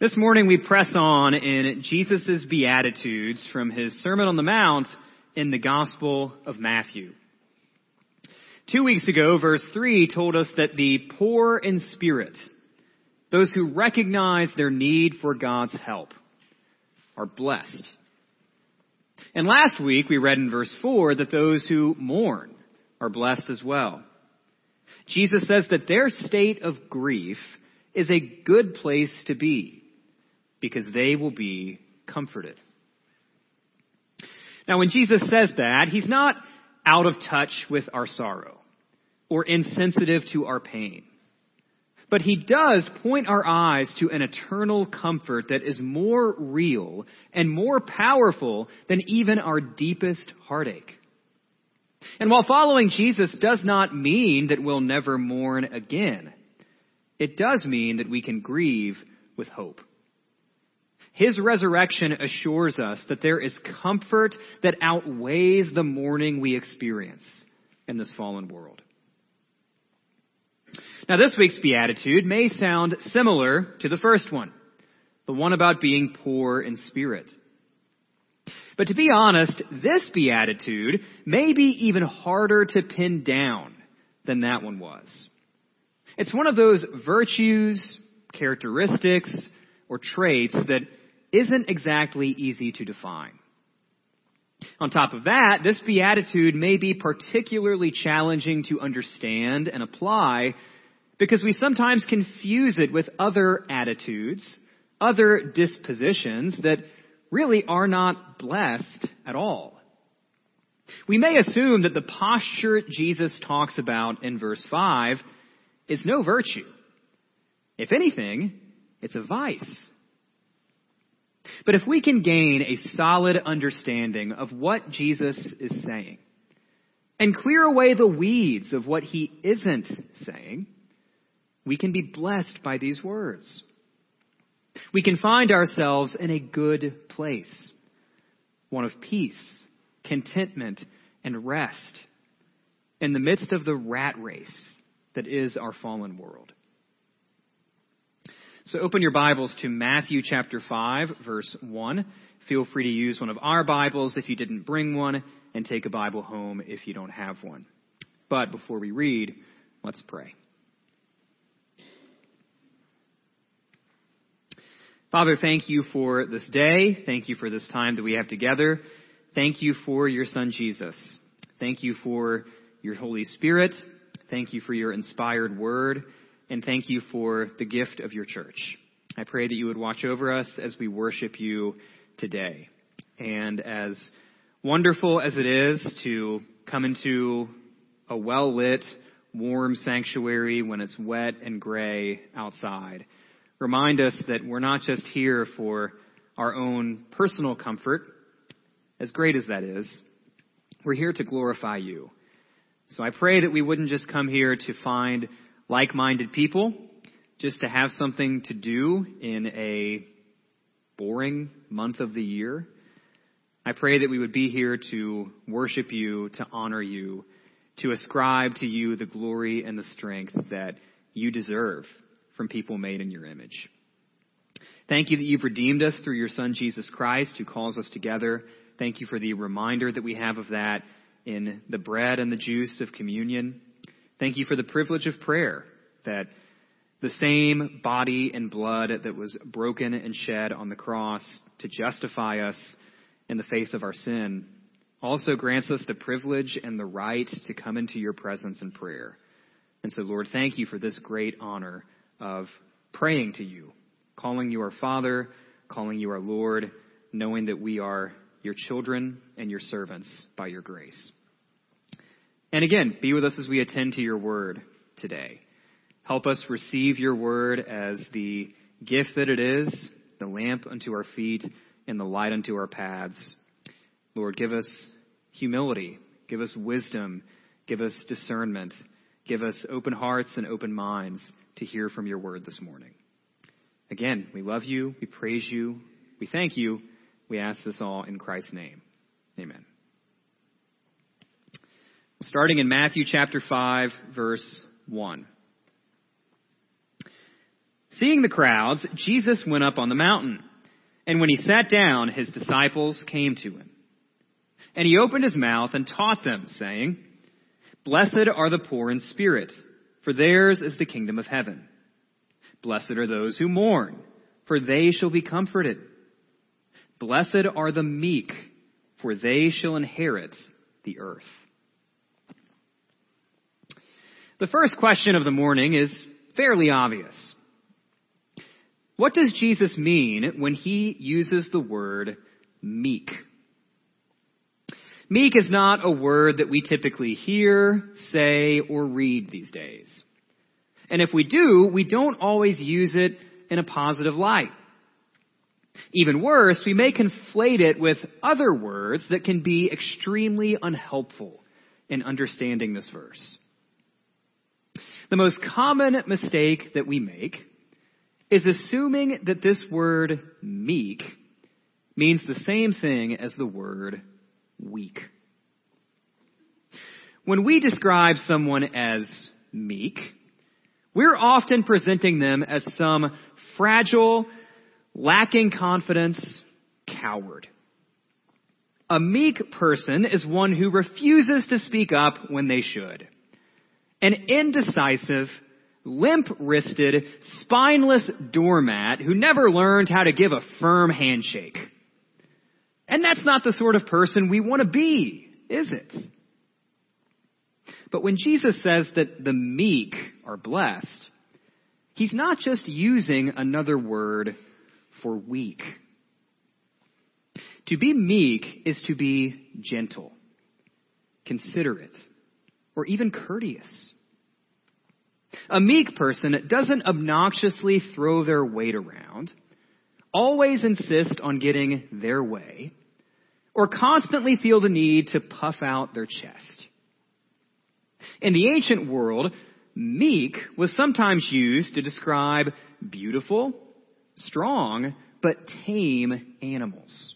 This morning we press on in Jesus' Beatitudes from his Sermon on the Mount in the Gospel of Matthew. Two weeks ago, verse 3 told us that the poor in spirit, those who recognize their need for God's help, are blessed. And last week we read in verse 4 that those who mourn are blessed as well. Jesus says that their state of grief is a good place to be because they will be comforted. Now, when Jesus says that, he's not out of touch with our sorrow or insensitive to our pain. But he does point our eyes to an eternal comfort that is more real and more powerful than even our deepest heartache. And while following Jesus does not mean that we'll never mourn again, it does mean that we can grieve with hope. His resurrection assures us that there is comfort that outweighs the mourning we experience in this fallen world. Now, this week's beatitude may sound similar to the first one, the one about being poor in spirit. But to be honest, this beatitude may be even harder to pin down than that one was. It's one of those virtues, characteristics, or traits that isn't exactly easy to define. On top of that, this beatitude may be particularly challenging to understand and apply because we sometimes confuse it with other attitudes, other dispositions that really are not blessed at all. We may assume that the posture Jesus talks about in verse 5 is no virtue. If anything, it's a vice. But if we can gain a solid understanding of what Jesus is saying and clear away the weeds of what he isn't saying, we can be blessed by these words. We can find ourselves in a good place, one of peace, contentment, and rest in the midst of the rat race that is our fallen world. So open your Bibles to Matthew chapter 5, verse 1. Feel free to use one of our Bibles if you didn't bring one, and take a Bible home if you don't have one. But before we read, let's pray. Father, thank you for this day. Thank you for this time that we have together. Thank you for your Son Jesus. Thank you for your Holy Spirit. Thank you for your inspired word and thank you for the gift of your church. I pray that you would watch over us as we worship you today. And as wonderful as it is to come into a well lit, warm sanctuary when it's wet and gray outside, remind us that we're not just here for our own personal comfort, as great as that is. We're here to glorify you. So I pray that we wouldn't just come here to find like-minded people, just to have something to do in a boring month of the year. I pray that we would be here to worship you, to honor you, to ascribe to you the glory and the strength that you deserve from people made in your image. Thank you that you've redeemed us through your Son, Jesus Christ, who calls us together. Thank you for the reminder that we have of that in the bread and the juice of communion. Thank you for the privilege of prayer, that the same body and blood that was broken and shed on the cross to justify us in the face of our sin also grants us the privilege and the right to come into your presence in prayer. And so, Lord, thank you for this great honor of praying to you, calling you our Father, calling you our Lord, knowing that we are your children and your servants by your grace. And again, be with us as we attend to your word today. Help us receive your word as the gift that it is, the lamp unto our feet and the light unto our paths. Lord, give us humility, give us wisdom, give us discernment, give us open hearts and open minds to hear from your word this morning. Again, we love you, we praise you, we thank you. We ask this all in Christ's name. Amen starting in Matthew chapter 5, verse 1. Seeing the crowds, Jesus went up on the mountain. And when he sat down, his disciples came to him. And he opened his mouth and taught them, saying, Blessed are the poor in spirit, for theirs is the kingdom of heaven. Blessed are those who mourn, for they shall be comforted. Blessed are the meek, for they shall inherit the earth. The first question of the morning is fairly obvious. What does Jesus mean when he uses the word meek? Meek is not a word that we typically hear, say, or read these days. And if we do, we don't always use it in a positive light. Even worse, we may conflate it with other words that can be extremely unhelpful in understanding this verse. The most common mistake that we make is assuming that this word meek means the same thing as the word weak. When we describe someone as meek, we're often presenting them as some fragile, lacking confidence coward. A meek person is one who refuses to speak up when they should. An indecisive, limp-wristed, spineless doormat who never learned how to give a firm handshake. And that's not the sort of person we want to be, is it? But when Jesus says that the meek are blessed, he's not just using another word for weak. To be meek is to be gentle, considerate, or even courteous. A meek person doesn't obnoxiously throw their weight around, always insist on getting their way, or constantly feel the need to puff out their chest. In the ancient world, meek was sometimes used to describe beautiful, strong, but tame animals.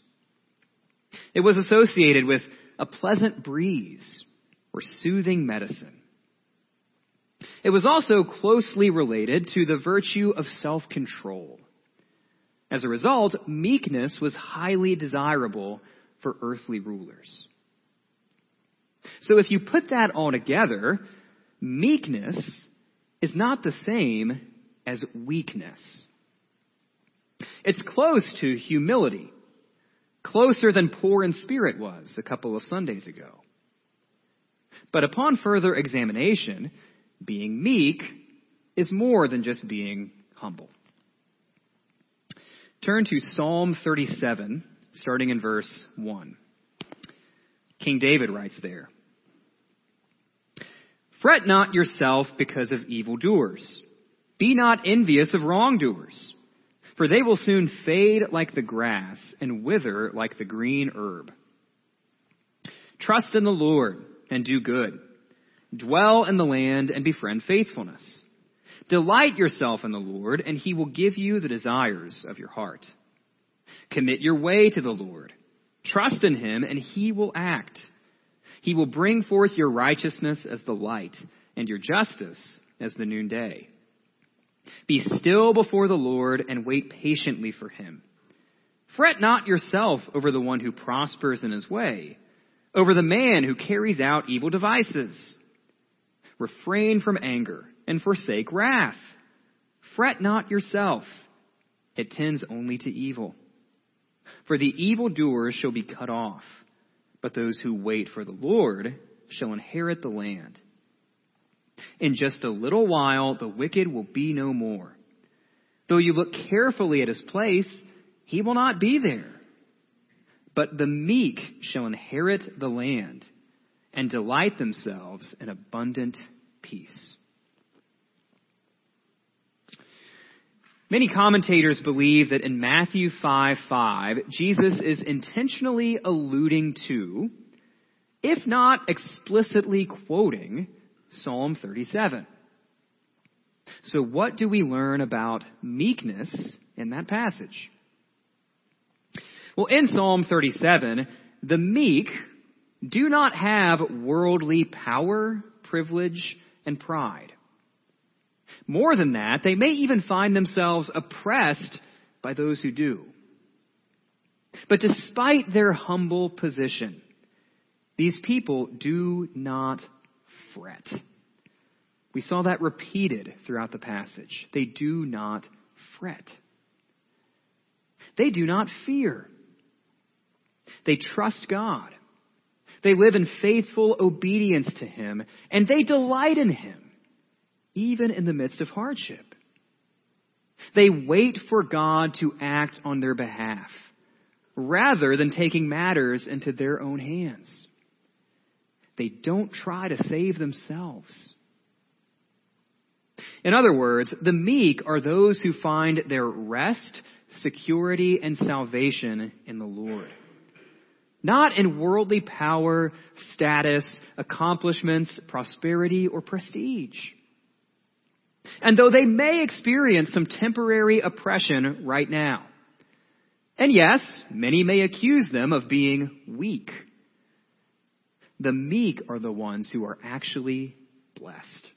It was associated with a pleasant breeze or soothing medicine. It was also closely related to the virtue of self-control. As a result, meekness was highly desirable for earthly rulers. So if you put that all together, meekness is not the same as weakness. It's close to humility, closer than poor in spirit was a couple of Sundays ago. But upon further examination, being meek is more than just being humble. Turn to Psalm 37, starting in verse 1. King David writes there Fret not yourself because of evildoers. Be not envious of wrongdoers, for they will soon fade like the grass and wither like the green herb. Trust in the Lord and do good Dwell in the land and befriend faithfulness. Delight yourself in the Lord, and he will give you the desires of your heart. Commit your way to the Lord. Trust in him, and he will act. He will bring forth your righteousness as the light, and your justice as the noonday. Be still before the Lord, and wait patiently for him. Fret not yourself over the one who prospers in his way, over the man who carries out evil devices. Refrain from anger and forsake wrath. Fret not yourself. It tends only to evil. For the evildoers shall be cut off, but those who wait for the Lord shall inherit the land. In just a little while, the wicked will be no more. Though you look carefully at his place, he will not be there. But the meek shall inherit the land and delight themselves in abundant peace. Many commentators believe that in Matthew 5 5, Jesus is intentionally alluding to, if not explicitly quoting, Psalm 37. So, what do we learn about meekness in that passage? Well, in Psalm 37, the meek do not have worldly power, privilege, and pride. More than that, they may even find themselves oppressed by those who do. But despite their humble position, these people do not fret. We saw that repeated throughout the passage. They do not fret. They do not fear. They trust God. They live in faithful obedience to Him, and they delight in Him, even in the midst of hardship. They wait for God to act on their behalf, rather than taking matters into their own hands. They don't try to save themselves. In other words, the meek are those who find their rest, security, and salvation in the Lord. Not in worldly power, status, accomplishments, prosperity, or prestige. And though they may experience some temporary oppression right now, and yes, many may accuse them of being weak, the meek are the ones who are actually blessed.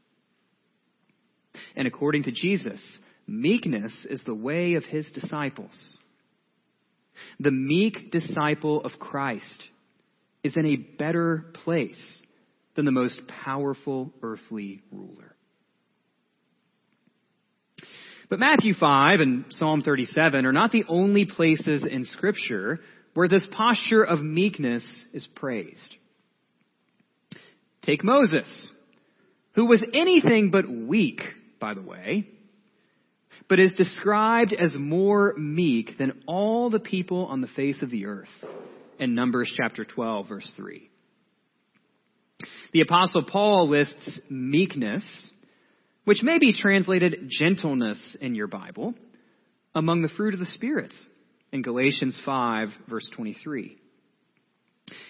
And according to Jesus, meekness is the way of his disciples. The meek disciple of Christ is in a better place than the most powerful earthly ruler. But Matthew 5 and Psalm 37 are not the only places in Scripture where this posture of meekness is praised. Take Moses, who was anything but weak, by the way but is described as more meek than all the people on the face of the earth in Numbers chapter 12 verse 3. The apostle Paul lists meekness, which may be translated gentleness in your Bible, among the fruit of the Spirit in Galatians 5 verse 23.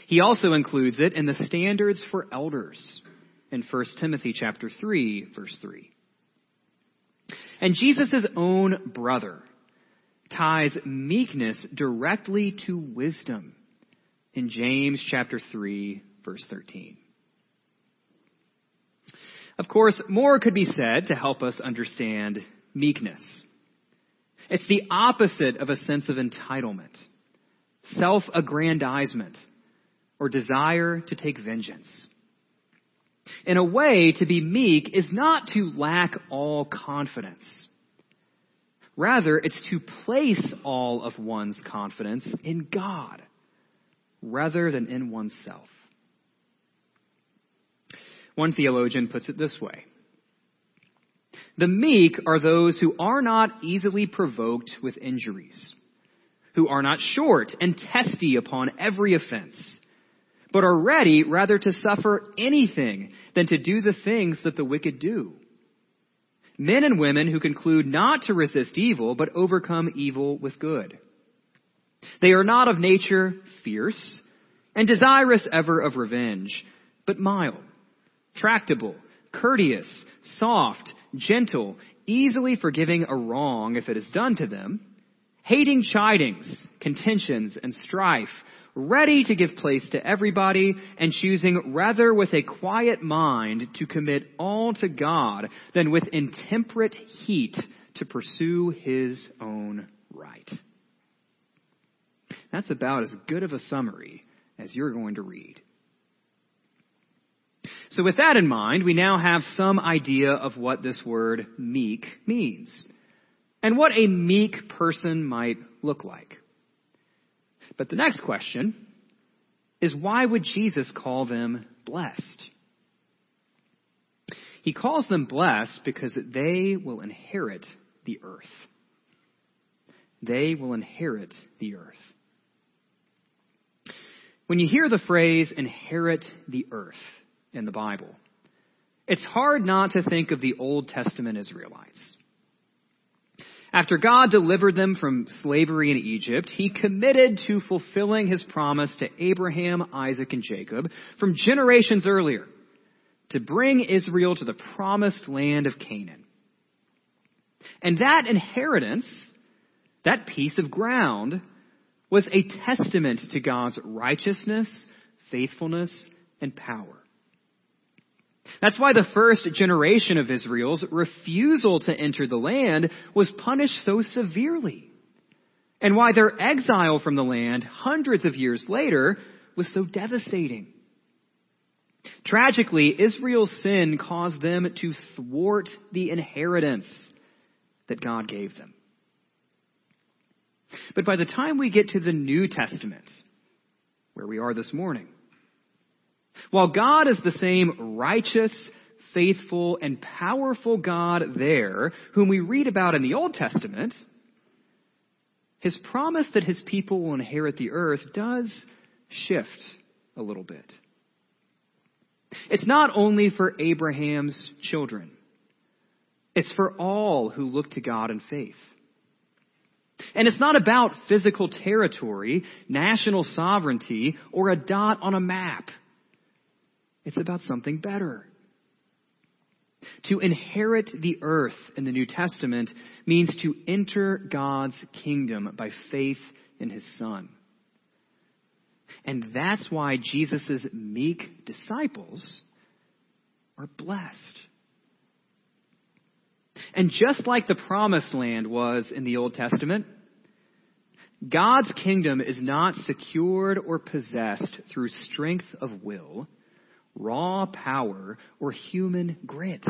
He also includes it in the standards for elders in 1 Timothy chapter 3 verse 3. And Jesus' own brother ties meekness directly to wisdom in James chapter 3 verse 13. Of course, more could be said to help us understand meekness. It's the opposite of a sense of entitlement, self-aggrandizement, or desire to take vengeance. In a way, to be meek is not to lack all confidence. Rather, it's to place all of one's confidence in God rather than in oneself. One theologian puts it this way. The meek are those who are not easily provoked with injuries, who are not short and testy upon every offense, but are ready rather to suffer anything than to do the things that the wicked do. Men and women who conclude not to resist evil, but overcome evil with good. They are not of nature fierce and desirous ever of revenge, but mild, tractable, courteous, soft, gentle, easily forgiving a wrong if it is done to them, hating chidings, contentions, and strife, ready to give place to everybody, and choosing rather with a quiet mind to commit all to God than with intemperate heat to pursue his own right. That's about as good of a summary as you're going to read. So with that in mind, we now have some idea of what this word meek means and what a meek person might look like. But the next question is why would Jesus call them blessed? He calls them blessed because they will inherit the earth. They will inherit the earth. When you hear the phrase inherit the earth in the Bible, it's hard not to think of the Old Testament Israelites. After God delivered them from slavery in Egypt, he committed to fulfilling his promise to Abraham, Isaac, and Jacob from generations earlier to bring Israel to the promised land of Canaan. And that inheritance, that piece of ground, was a testament to God's righteousness, faithfulness, and power. That's why the first generation of Israel's refusal to enter the land was punished so severely. And why their exile from the land hundreds of years later was so devastating. Tragically, Israel's sin caused them to thwart the inheritance that God gave them. But by the time we get to the New Testament, where we are this morning, while God is the same righteous, faithful, and powerful God there, whom we read about in the Old Testament, his promise that his people will inherit the earth does shift a little bit. It's not only for Abraham's children. It's for all who look to God in faith. And it's not about physical territory, national sovereignty, or a dot on a map. It's about something better. To inherit the earth in the New Testament means to enter God's kingdom by faith in His Son. And that's why Jesus' meek disciples are blessed. And just like the promised land was in the Old Testament, God's kingdom is not secured or possessed through strength of will, raw power, or human grit.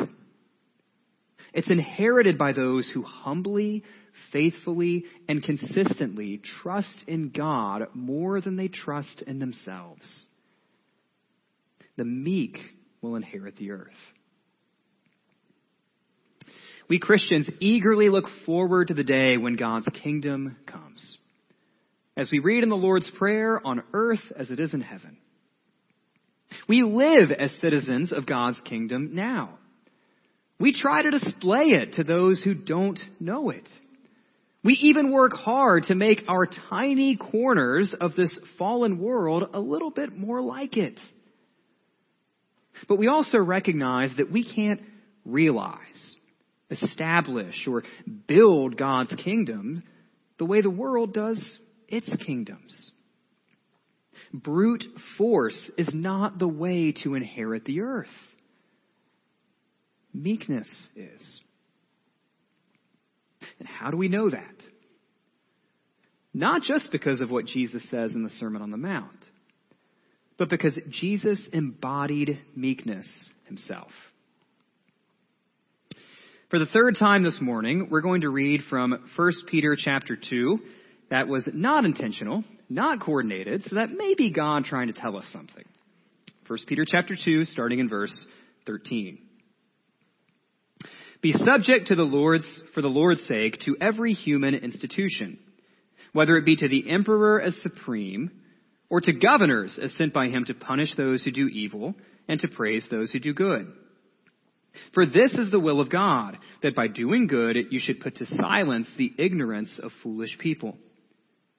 It's inherited by those who humbly, faithfully, and consistently trust in God more than they trust in themselves. The meek will inherit the earth. We Christians eagerly look forward to the day when God's kingdom comes. As we read in the Lord's Prayer, on earth as it is in heaven. We live as citizens of God's kingdom now. We try to display it to those who don't know it. We even work hard to make our tiny corners of this fallen world a little bit more like it. But we also recognize that we can't realize, establish, or build God's kingdom the way the world does its kingdoms. Brute force is not the way to inherit the earth. Meekness is. And how do we know that? Not just because of what Jesus says in the Sermon on the Mount, but because Jesus embodied meekness himself. For the third time this morning, we're going to read from 1 Peter chapter 2. That was not intentional, not coordinated, so that may be God trying to tell us something. 1 Peter chapter 2, starting in verse 13. Be subject to the Lord's, for the Lord's sake, to every human institution, whether it be to the emperor as supreme, or to governors as sent by him to punish those who do evil, and to praise those who do good. For this is the will of God, that by doing good you should put to silence the ignorance of foolish people.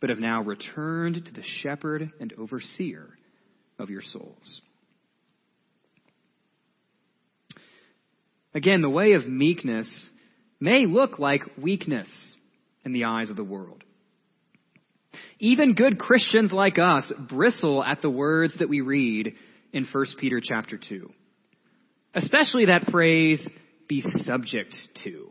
but have now returned to the shepherd and overseer of your souls. Again, the way of meekness may look like weakness in the eyes of the world. Even good Christians like us bristle at the words that we read in 1 Peter chapter 2. Especially that phrase, be subject to.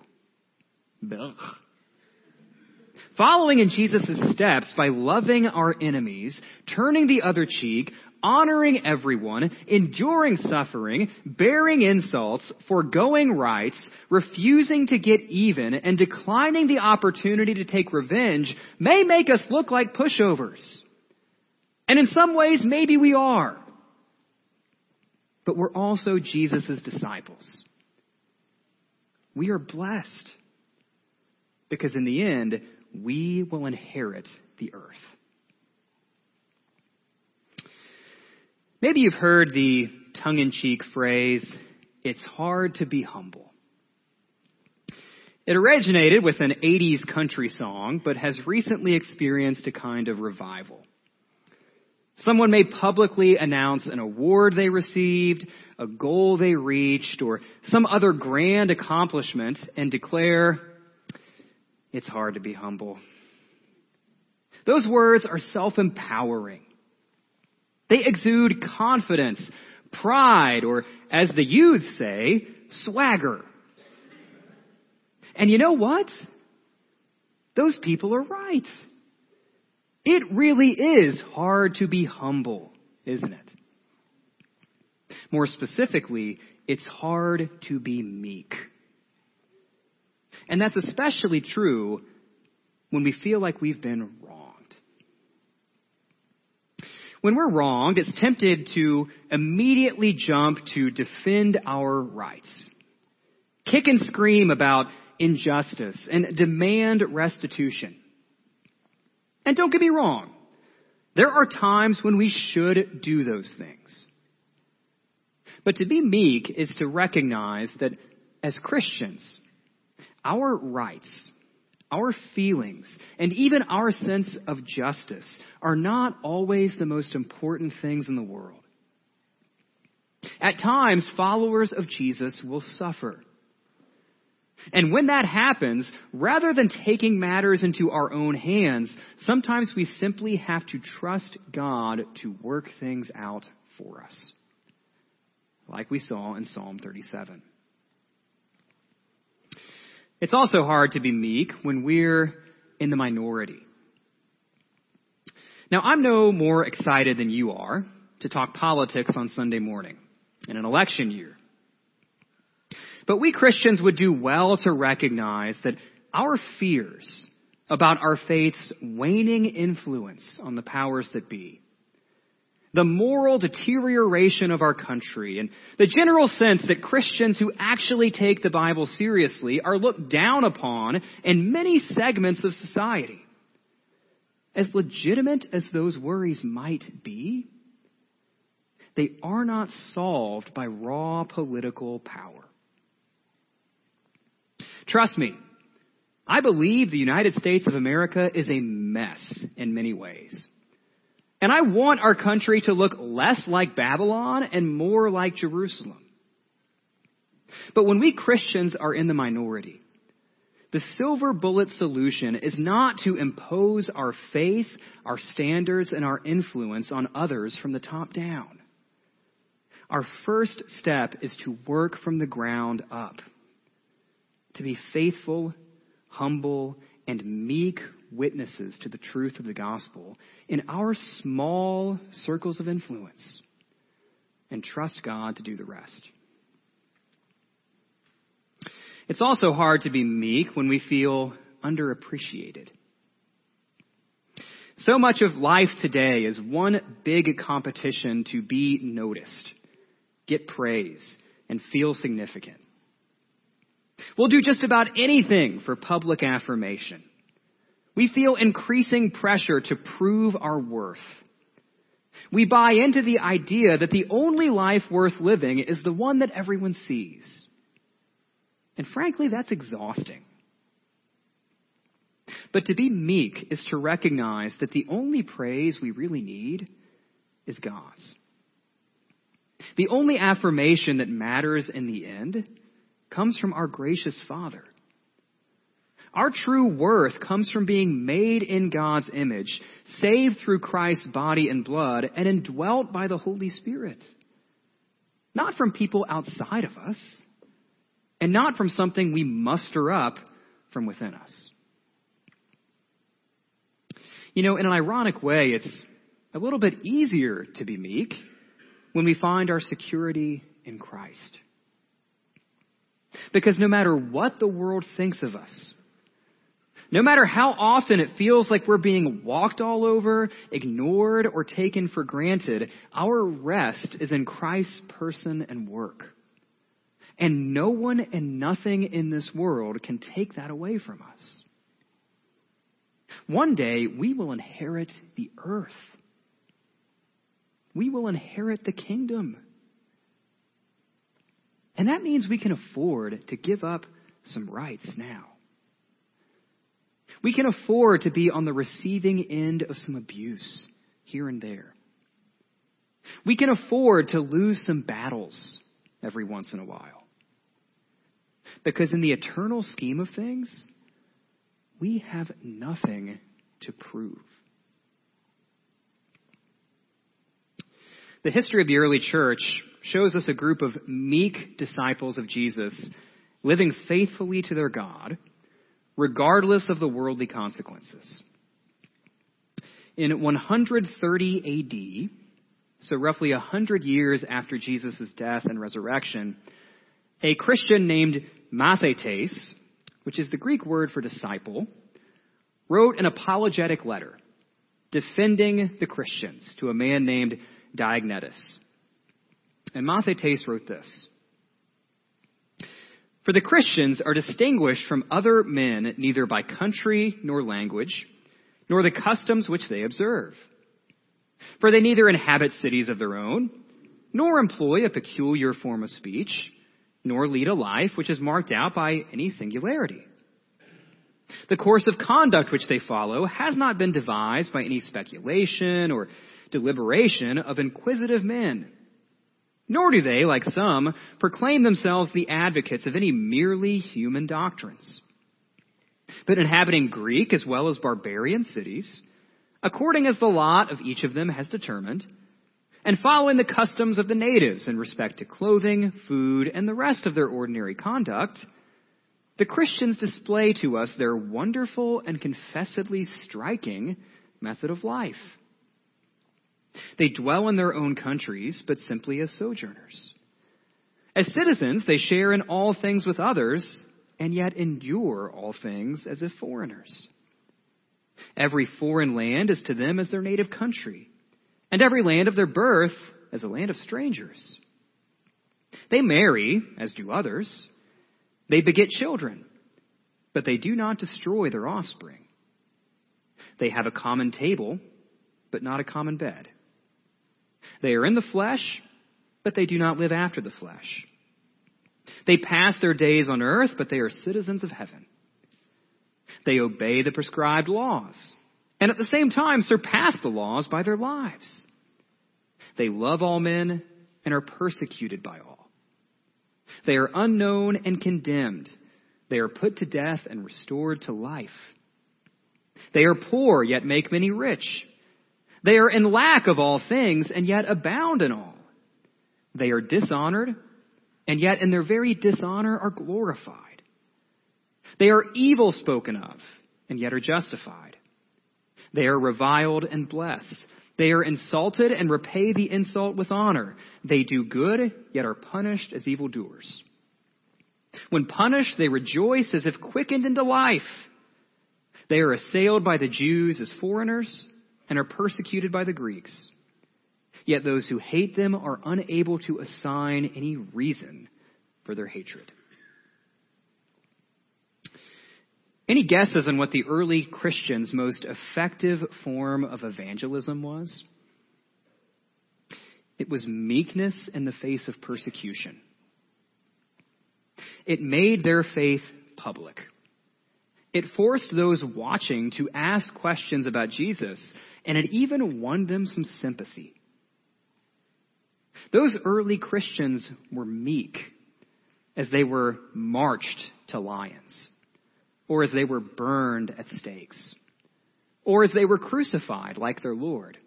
Following in Jesus' steps by loving our enemies, turning the other cheek, honoring everyone, enduring suffering, bearing insults, foregoing rights, refusing to get even, and declining the opportunity to take revenge may make us look like pushovers. And in some ways, maybe we are. But we're also Jesus' disciples. We are blessed because in the end, we will inherit the earth. Maybe you've heard the tongue in cheek phrase, it's hard to be humble. It originated with an 80s country song, but has recently experienced a kind of revival. Someone may publicly announce an award they received, a goal they reached, or some other grand accomplishment and declare, it's hard to be humble. Those words are self-empowering. They exude confidence, pride, or as the youth say, swagger. And you know what? Those people are right. It really is hard to be humble, isn't it? More specifically, it's hard to be meek. And that's especially true when we feel like we've been wronged. When we're wronged, it's tempted to immediately jump to defend our rights. Kick and scream about injustice and demand restitution. And don't get me wrong. There are times when we should do those things. But to be meek is to recognize that as Christians, our rights, our feelings, and even our sense of justice are not always the most important things in the world. At times, followers of Jesus will suffer. And when that happens, rather than taking matters into our own hands, sometimes we simply have to trust God to work things out for us. Like we saw in Psalm 37. It's also hard to be meek when we're in the minority. Now, I'm no more excited than you are to talk politics on Sunday morning in an election year. But we Christians would do well to recognize that our fears about our faith's waning influence on the powers that be the moral deterioration of our country and the general sense that Christians who actually take the Bible seriously are looked down upon in many segments of society. As legitimate as those worries might be, they are not solved by raw political power. Trust me, I believe the United States of America is a mess in many ways. And I want our country to look less like Babylon and more like Jerusalem. But when we Christians are in the minority, the silver bullet solution is not to impose our faith, our standards, and our influence on others from the top down. Our first step is to work from the ground up. To be faithful, humble, and meek witnesses to the truth of the gospel in our small circles of influence and trust God to do the rest. It's also hard to be meek when we feel underappreciated. So much of life today is one big competition to be noticed, get praise, and feel significant. We'll do just about anything for public affirmation. We feel increasing pressure to prove our worth. We buy into the idea that the only life worth living is the one that everyone sees. And frankly, that's exhausting. But to be meek is to recognize that the only praise we really need is God's. The only affirmation that matters in the end comes from our gracious Father Our true worth comes from being made in God's image, saved through Christ's body and blood, and indwelt by the Holy Spirit. Not from people outside of us, and not from something we muster up from within us. You know, in an ironic way, it's a little bit easier to be meek when we find our security in Christ. Because no matter what the world thinks of us, no matter how often it feels like we're being walked all over, ignored, or taken for granted, our rest is in Christ's person and work. And no one and nothing in this world can take that away from us. One day we will inherit the earth. We will inherit the kingdom. And that means we can afford to give up some rights now. We can afford to be on the receiving end of some abuse here and there. We can afford to lose some battles every once in a while. Because in the eternal scheme of things, we have nothing to prove. The history of the early church shows us a group of meek disciples of Jesus living faithfully to their God, regardless of the worldly consequences. In 130 AD, so roughly 100 years after Jesus' death and resurrection, a Christian named Mathetes, which is the Greek word for disciple, wrote an apologetic letter defending the Christians to a man named Diognetus. And Mathetes wrote this. For the Christians are distinguished from other men neither by country nor language, nor the customs which they observe. For they neither inhabit cities of their own, nor employ a peculiar form of speech, nor lead a life which is marked out by any singularity. The course of conduct which they follow has not been devised by any speculation or deliberation of inquisitive men. Nor do they, like some, proclaim themselves the advocates of any merely human doctrines. But inhabiting Greek as well as barbarian cities, according as the lot of each of them has determined, and following the customs of the natives in respect to clothing, food, and the rest of their ordinary conduct, the Christians display to us their wonderful and confessedly striking method of life. They dwell in their own countries, but simply as sojourners. As citizens, they share in all things with others, and yet endure all things as if foreigners. Every foreign land is to them as their native country, and every land of their birth as a land of strangers. They marry, as do others. They beget children, but they do not destroy their offspring. They have a common table, but not a common bed. They are in the flesh, but they do not live after the flesh. They pass their days on earth, but they are citizens of heaven. They obey the prescribed laws, and at the same time surpass the laws by their lives. They love all men and are persecuted by all. They are unknown and condemned. They are put to death and restored to life. They are poor, yet make many rich. They are in lack of all things and yet abound in all. They are dishonored and yet in their very dishonor are glorified. They are evil spoken of and yet are justified. They are reviled and blessed. They are insulted and repay the insult with honor. They do good, yet are punished as evildoers. When punished, they rejoice as if quickened into life. They are assailed by the Jews as foreigners and are persecuted by the Greeks. Yet those who hate them are unable to assign any reason for their hatred. Any guesses on what the early Christians' most effective form of evangelism was? It was meekness in the face of persecution. It made their faith public. It forced those watching to ask questions about Jesus and it even won them some sympathy. Those early Christians were meek as they were marched to lions. or as they were burned at stakes, or as they were crucified like their Lord.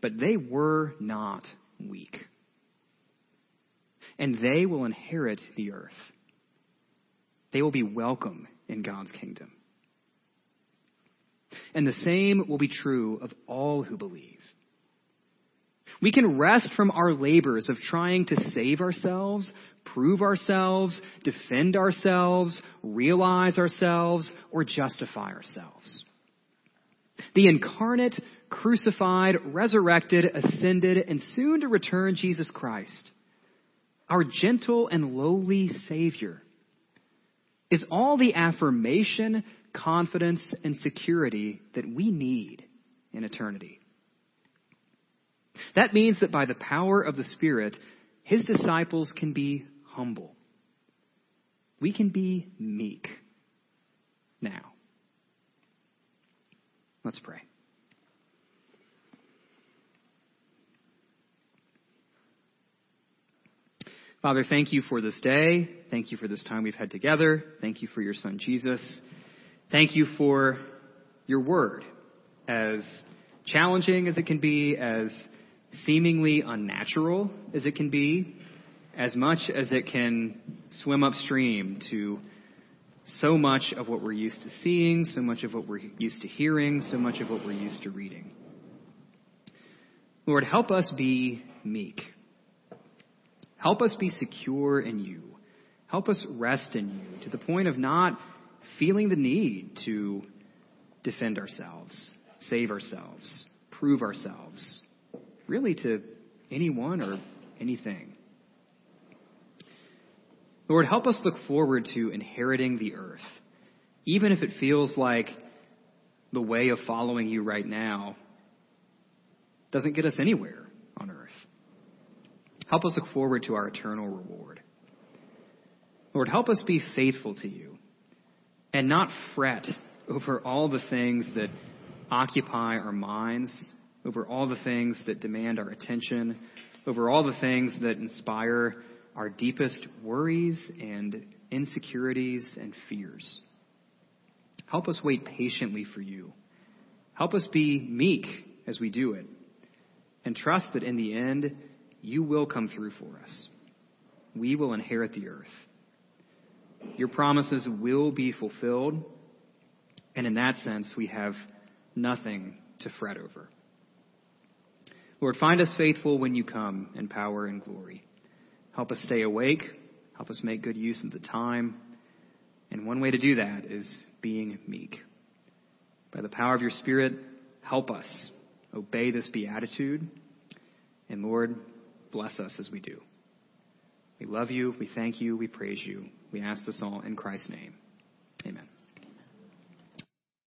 But they were not weak. And they will inherit the earth. They will be welcome in God's kingdom. And the same will be true of all who believe. We can rest from our labors of trying to save ourselves, prove ourselves, defend ourselves, realize ourselves, or justify ourselves. The incarnate, crucified, resurrected, ascended, and soon to return Jesus Christ, our gentle and lowly Savior, is all the affirmation, confidence, and security that we need in eternity. That means that by the power of the Spirit, his disciples can be humble. We can be meek now. Let's pray. Father, thank you for this day. Thank you for this time we've had together. Thank you for your son Jesus. Thank you for your word, as challenging as it can be, as seemingly unnatural as it can be, as much as it can swim upstream to so much of what we're used to seeing, so much of what we're used to hearing, so much of what we're used to reading. Lord, help us be meek. Help us be secure in you. Help us rest in you to the point of not feeling the need to defend ourselves, save ourselves, prove ourselves, really to anyone or anything. Lord, help us look forward to inheriting the earth, even if it feels like the way of following you right now doesn't get us anywhere on earth. Help us look forward to our eternal reward. Lord, help us be faithful to you and not fret over all the things that occupy our minds over all the things that demand our attention, over all the things that inspire our deepest worries and insecurities and fears. Help us wait patiently for you. Help us be meek as we do it and trust that in the end, you will come through for us. We will inherit the earth. Your promises will be fulfilled, and in that sense, we have nothing to fret over. Lord, find us faithful when you come in power and glory. Help us stay awake. Help us make good use of the time. And one way to do that is being meek. By the power of your Spirit, help us obey this beatitude. And Lord, bless us as we do. We love you. We thank you. We praise you. We ask this all in Christ's name. Amen.